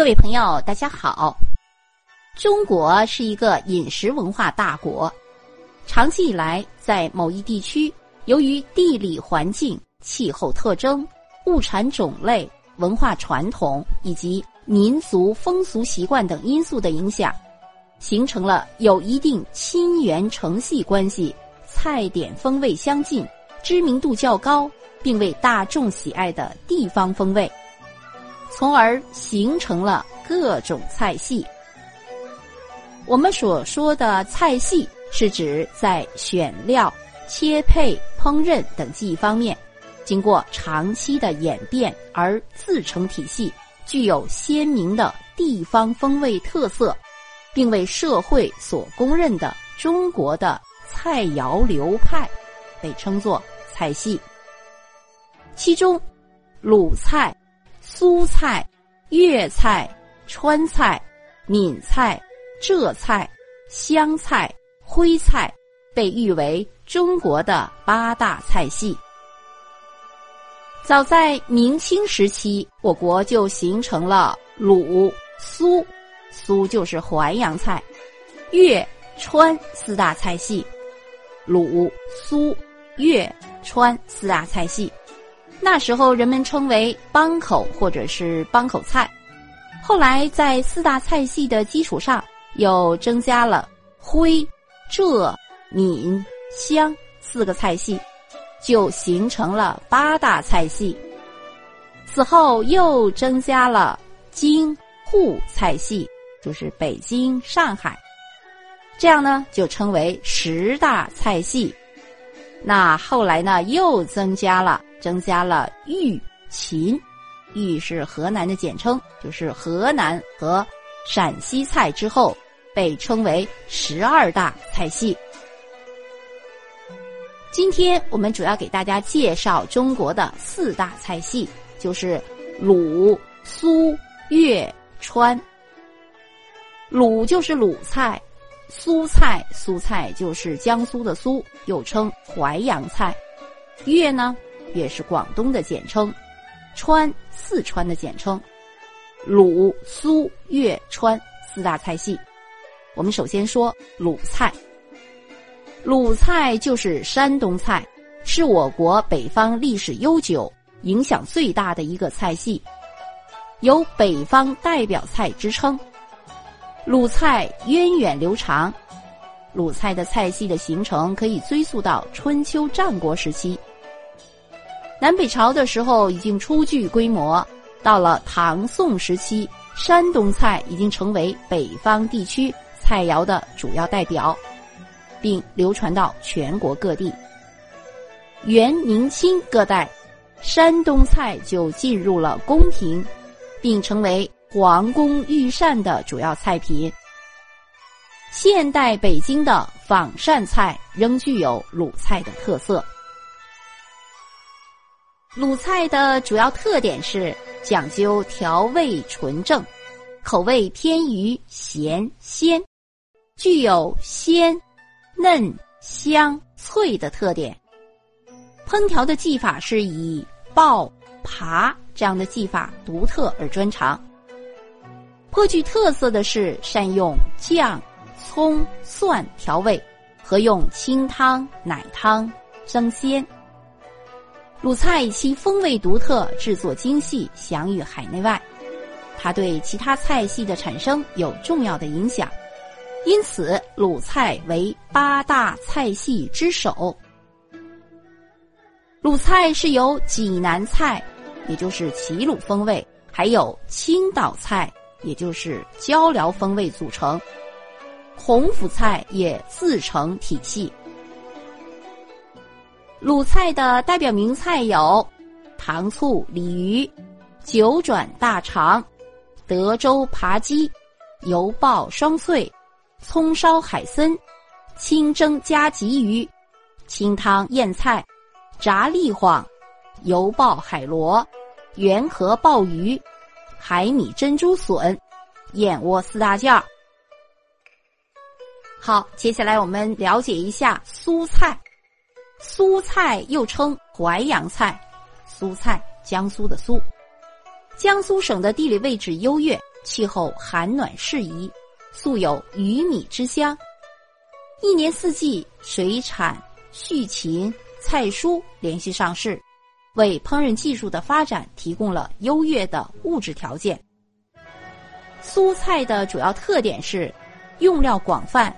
各位朋友，大家好。中国是一个饮食文化大国，长期以来，在某一地区，由于地理环境、气候特征、物产种类、文化传统以及民族风俗习惯等因素的影响，形成了有一定亲缘承系关系、菜点风味相近、知名度较高，并为大众喜爱的地方风味。从而形成了各种菜系。我们所说的菜系，是指在选料、切配、烹饪等技艺方面，经过长期的演变而自成体系，具有鲜明的地方风味特色，并为社会所公认的中国的菜肴流派，被称作菜系。其中，鲁菜。苏菜、粤菜、川菜、闽菜、浙菜、湘菜、徽菜被誉为中国的八大菜系。早在明清时期，我国就形成了鲁、苏，苏就是淮扬菜，粤、川四大菜系。鲁、苏、粤、川四大菜系。那时候人们称为帮口或者是帮口菜，后来在四大菜系的基础上，又增加了徽、浙、闽、湘四个菜系，就形成了八大菜系。此后又增加了京沪菜系，就是北京、上海，这样呢就称为十大菜系。那后来呢又增加了。增加了豫秦，豫是河南的简称，就是河南和陕西菜之后，被称为十二大菜系。今天我们主要给大家介绍中国的四大菜系，就是鲁、苏、粤、川。鲁就是鲁菜，苏菜，苏菜就是江苏的苏，又称淮扬菜。粤呢？也是广东的简称，川四川的简称，鲁苏粤川四大菜系。我们首先说鲁菜，鲁菜就是山东菜，是我国北方历史悠久、影响最大的一个菜系，有北方代表菜之称。鲁菜源远流长，鲁菜的菜系的形成可以追溯到春秋战国时期。南北朝的时候已经初具规模，到了唐宋时期，山东菜已经成为北方地区菜肴的主要代表，并流传到全国各地。元、明清各代，山东菜就进入了宫廷，并成为皇宫御膳的主要菜品。现代北京的仿膳菜仍具有鲁菜的特色。鲁菜的主要特点是讲究调味纯正，口味偏于咸鲜，具有鲜、嫩、香、脆的特点。烹调的技法是以爆、扒这样的技法独特而专长。颇具特色的是善用酱、葱、蒜调味，和用清汤、奶汤增鲜。鲁菜其风味独特、制作精细，享誉海内外。它对其他菜系的产生有重要的影响，因此鲁菜为八大菜系之首。鲁菜是由济南菜，也就是齐鲁风味，还有青岛菜，也就是椒辽风味组成。洪府菜也自成体系。鲁菜的代表名菜有糖醋鲤鱼、九转大肠、德州扒鸡、油爆双脆、葱烧海参、清蒸加鲫鱼、清汤燕菜、炸栗黄、油爆海螺、圆壳鲍鱼、海米珍珠笋、燕窝四大件儿。好，接下来我们了解一下苏菜。苏菜又称淮扬菜，苏菜江苏的苏。江苏省的地理位置优越，气候寒暖适宜，素有“鱼米之乡”。一年四季水产、畜禽、菜蔬联系上市，为烹饪技术的发展提供了优越的物质条件。苏菜的主要特点是用料广泛，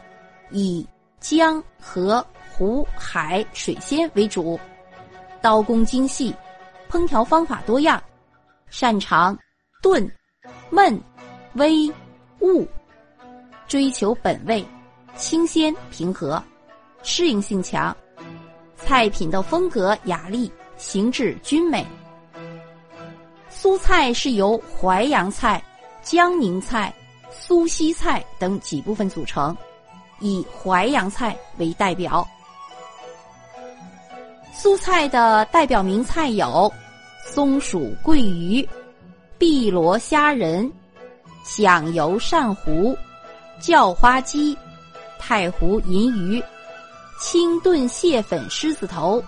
以江河湖海水鲜为主，刀工精细，烹调方法多样，擅长炖、焖、煨、焐，追求本味。清鲜平和，适应性强，菜品的风格雅丽，形制均美。苏菜是由淮扬菜、江宁菜、苏西菜等几部分组成，以淮扬菜为代表。苏菜的代表名菜有松鼠桂鱼、碧螺虾仁、响油鳝糊、叫花鸡。太湖银鱼、清炖蟹粉狮子头、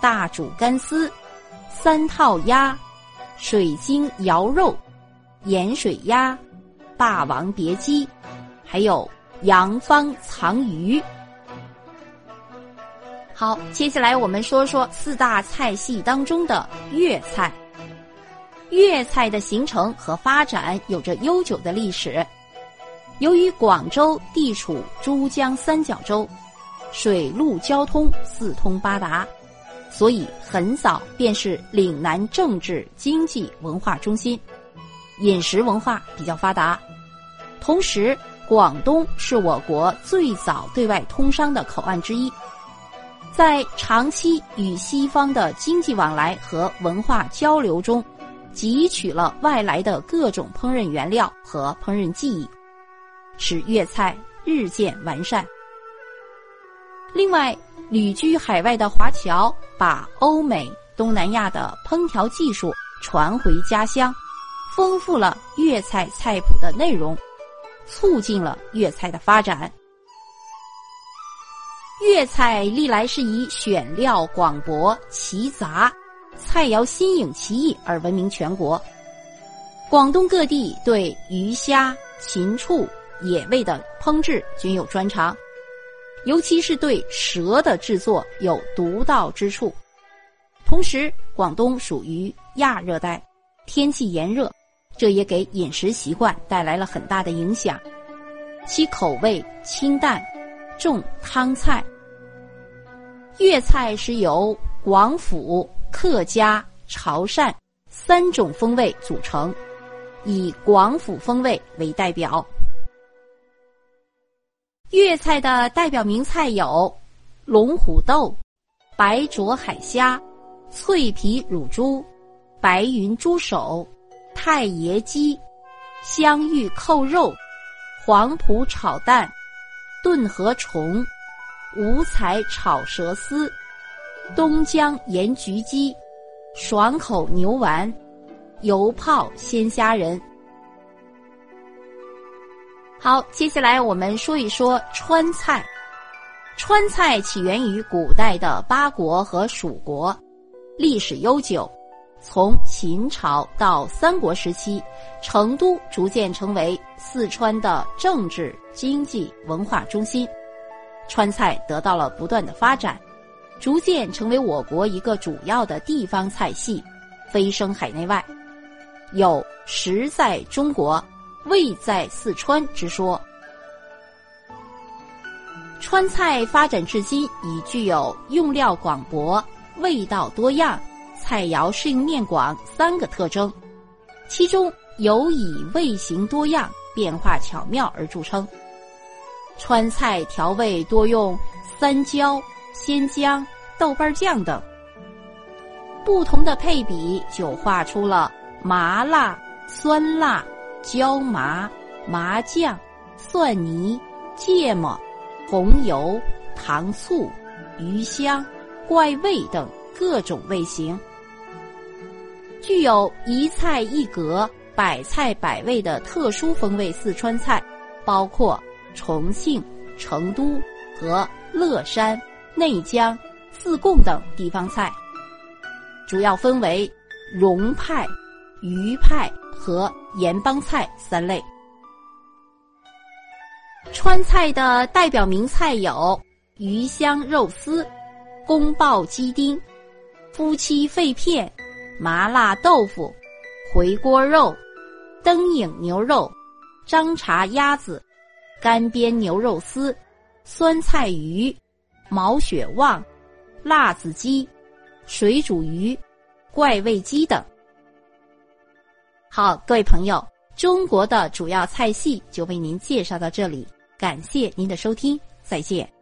大煮干丝、三套鸭、水晶肴肉、盐水鸭、霸王别姬，还有阳方藏鱼。好，接下来我们说说四大菜系当中的粤菜。粤菜的形成和发展有着悠久的历史。由于广州地处珠江三角洲，水陆交通四通八达，所以很早便是岭南政治、经济、文化中心，饮食文化比较发达。同时，广东是我国最早对外通商的口岸之一，在长期与西方的经济往来和文化交流中，汲取了外来的各种烹饪原料和烹饪技艺。使粤菜日渐完善。另外，旅居海外的华侨把欧美、东南亚的烹调技术传回家乡，丰富了粤菜菜谱的内容，促进了粤菜的发展。粤菜历来是以选料广博、奇杂，菜肴新颖奇异而闻名全国。广东各地对鱼虾、禽畜。野味的烹制均有专长，尤其是对蛇的制作有独到之处。同时，广东属于亚热带，天气炎热，这也给饮食习惯带来了很大的影响。其口味清淡，种汤菜。粤菜是由广府、客家、潮汕三种风味组成，以广府风味为代表。粤菜的代表名菜有龙虎豆、白灼海虾、脆皮乳猪、白云猪手、太爷鸡、香芋扣肉、黄埔炒蛋、炖河虫、五彩炒蛇丝、东江盐焗鸡、爽口牛丸、油泡鲜虾仁。好，接下来我们说一说川菜。川菜起源于古代的八国和蜀国，历史悠久。从秦朝到三国时期，成都逐渐成为四川的政治、经济、文化中心，川菜得到了不断的发展，逐渐成为我国一个主要的地方菜系，飞升海内外，有食在中国。味在四川之说，川菜发展至今已具有用料广博、味道多样、菜肴适应面广三个特征，其中尤以味型多样、变化巧妙而著称。川菜调味多用三椒、鲜姜、豆瓣酱等，不同的配比就画出了麻辣、酸辣。椒麻、麻酱、蒜泥、芥末、红油、糖醋、鱼香、怪味等各种味型，具有一菜一格、百菜百味的特殊风味。四川菜包括重庆、成都和乐山、内江、自贡等地方菜，主要分为蓉派、渝派。和盐帮菜三类。川菜的代表名菜有鱼香肉丝、宫爆鸡丁、夫妻肺片、麻辣豆腐、回锅肉、灯影牛肉、张茶鸭子、干煸牛肉丝、酸菜鱼、毛血旺、辣子鸡、水煮鱼、怪味鸡等。好，各位朋友，中国的主要菜系就为您介绍到这里。感谢您的收听，再见。